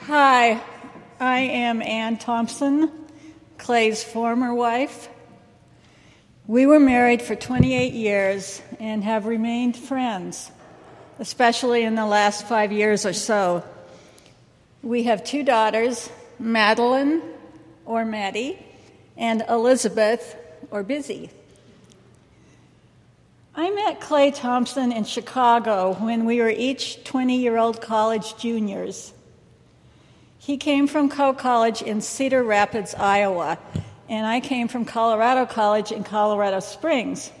Hi, I am Ann Thompson, Clay's former wife. We were married for 28 years and have remained friends, especially in the last five years or so. We have two daughters, Madeline, or Maddie, and Elizabeth, or Busy. I met Clay Thompson in Chicago when we were each 20 year old college juniors. He came from Coe College in Cedar Rapids, Iowa, and I came from Colorado College in Colorado Springs.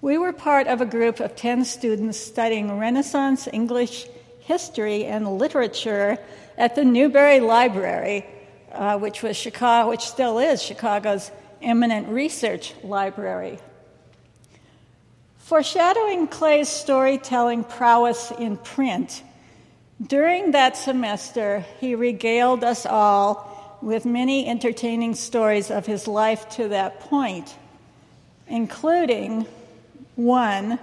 We were part of a group of 10 students studying Renaissance English history and literature at the Newberry Library, uh, which was Chicago, which still is Chicago's eminent research library. Foreshadowing Clay's storytelling prowess in print, during that semester, he regaled us all with many entertaining stories of his life to that point, including one,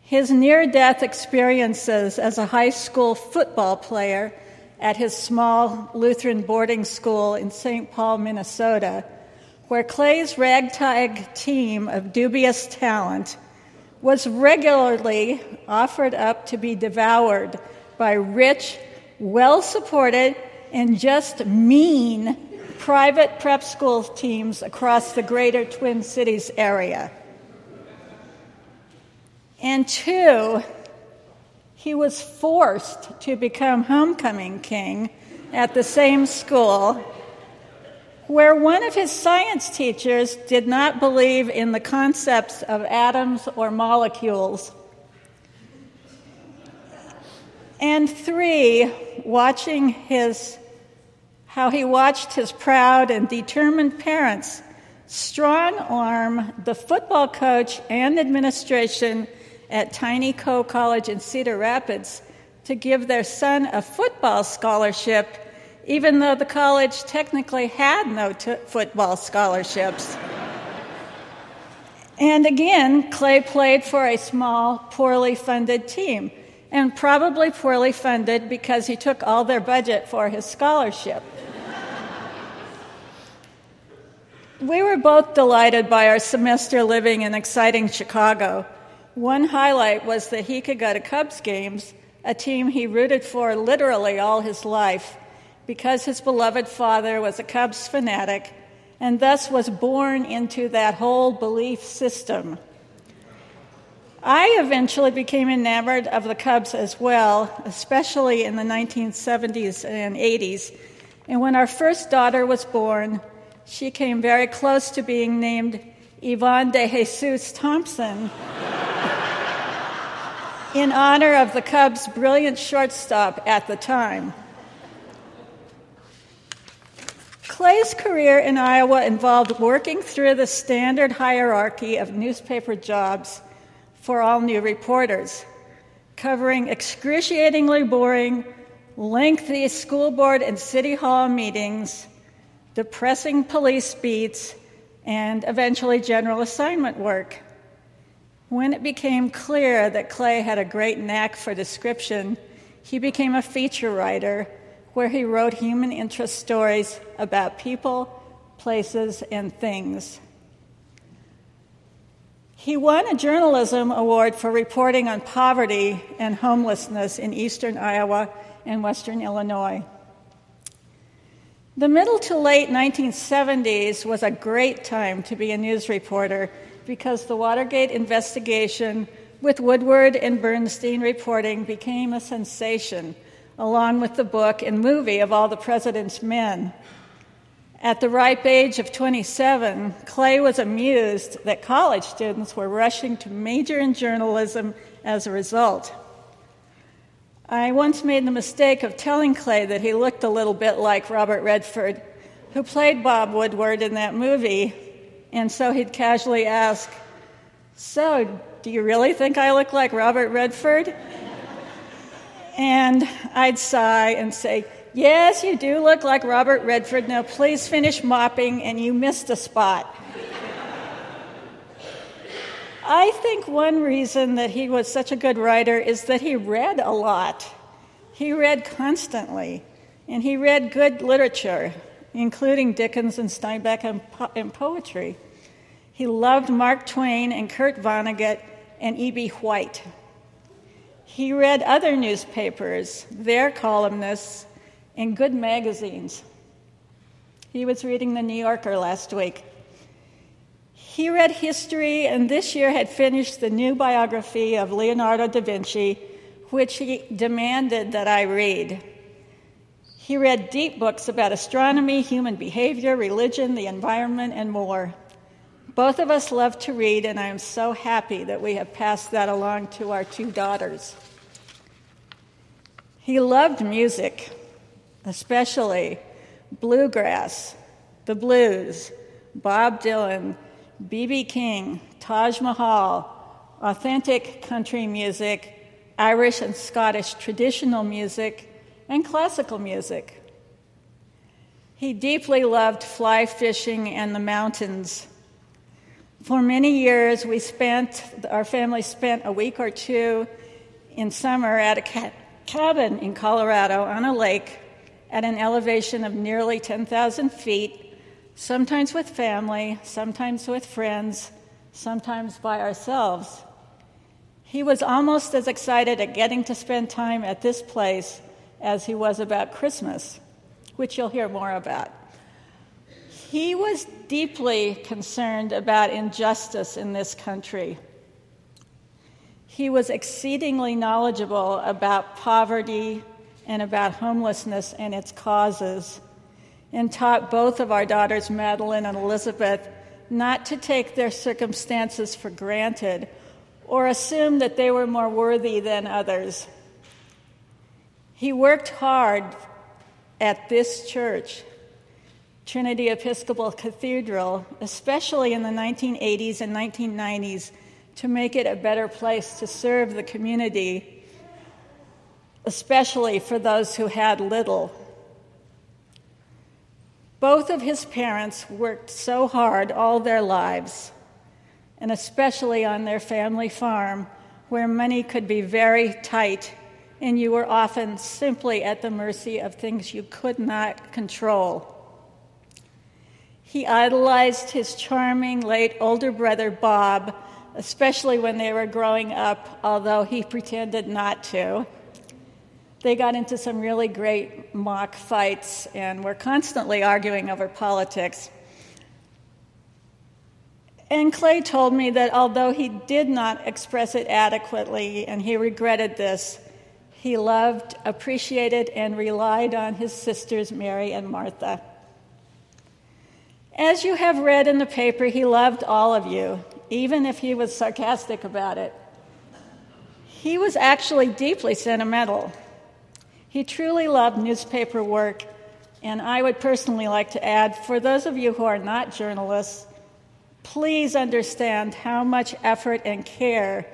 his near death experiences as a high school football player at his small Lutheran boarding school in St. Paul, Minnesota, where Clay's ragtag team of dubious talent was regularly offered up to be devoured by rich, well supported, and just mean private prep school teams across the greater Twin Cities area. And two, he was forced to become homecoming king at the same school where one of his science teachers did not believe in the concepts of atoms or molecules. And three, watching his, how he watched his proud and determined parents strong arm the football coach and administration at Tiny Coe College in Cedar Rapids to give their son a football scholarship, even though the college technically had no t- football scholarships. and again, Clay played for a small, poorly funded team and probably poorly funded because he took all their budget for his scholarship. we were both delighted by our semester living in exciting Chicago. One highlight was that he could go to Cubs games, a team he rooted for literally all his life, because his beloved father was a Cubs fanatic and thus was born into that whole belief system. I eventually became enamored of the Cubs as well, especially in the 1970s and 80s. And when our first daughter was born, she came very close to being named Yvonne de Jesus Thompson in honor of the Cubs' brilliant shortstop at the time. Clay's career in Iowa involved working through the standard hierarchy of newspaper jobs for all new reporters, covering excruciatingly boring, lengthy school board and city hall meetings, depressing police beats, and eventually general assignment work. When it became clear that Clay had a great knack for description, he became a feature writer where he wrote human interest stories about people, places, and things. He won a journalism award for reporting on poverty and homelessness in eastern Iowa and western Illinois. The middle to late 1970s was a great time to be a news reporter because the Watergate investigation, with Woodward and Bernstein reporting, became a sensation, along with the book and movie of All the President's Men. At the ripe age of 27, Clay was amused that college students were rushing to major in journalism as a result. I once made the mistake of telling Clay that he looked a little bit like Robert Redford, who played Bob Woodward in that movie, and so he'd casually ask, So, do you really think I look like Robert Redford? And I'd sigh and say, Yes, you do look like Robert Redford. Now, please finish mopping, and you missed a spot. I think one reason that he was such a good writer is that he read a lot. He read constantly, and he read good literature, including Dickens and Steinbeck and, po- and poetry. He loved Mark Twain and Kurt Vonnegut and E.B. White. He read other newspapers, their columnists, and good magazines. He was reading The New Yorker last week. He read history and this year had finished the new biography of Leonardo da Vinci, which he demanded that I read. He read deep books about astronomy, human behavior, religion, the environment, and more. Both of us love to read, and I am so happy that we have passed that along to our two daughters. He loved music, especially bluegrass, the blues, Bob Dylan, B.B. King, Taj Mahal, authentic country music, Irish and Scottish traditional music, and classical music. He deeply loved fly fishing and the mountains. For many years, we spent, our family spent a week or two in summer at a ca- cabin in Colorado on a lake at an elevation of nearly 10,000 feet sometimes with family, sometimes with friends, sometimes by ourselves. He was almost as excited at getting to spend time at this place as he was about Christmas, which you'll hear more about. He was deeply concerned about injustice in this country. He was exceedingly knowledgeable about poverty and about homelessness and its causes and taught both of our daughters, Madeline and Elizabeth, not to take their circumstances for granted or assume that they were more worthy than others. He worked hard at this church, Trinity Episcopal Cathedral, especially in the 1980s and 1990s, to make it a better place to serve the community, especially for those who had little. Both of his parents worked so hard all their lives, and especially on their family farm, where money could be very tight and you were often simply at the mercy of things you could not control. He idolized his charming late older brother Bob, especially when they were growing up, although he pretended not to. They got into some really great mock fights and were constantly arguing over politics. And Clay told me that although he did not express it adequately and he regretted this, he loved, appreciated, and relied on his sisters Mary and Martha. As you have read in the paper, he loved all of you, even if he was sarcastic about it. He was actually deeply sentimental. He truly loved newspaper work, and I would personally like to add for those of you who are not journalists, please understand how much effort and care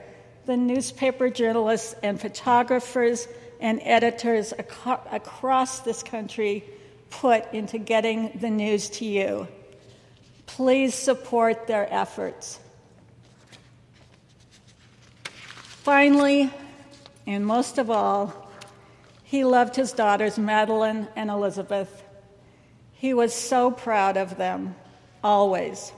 the newspaper journalists and photographers and editors ac- across this country put into getting the news to you. Please support their efforts. Finally, and most of all, he loved his daughters, Madeline and Elizabeth. He was so proud of them, always.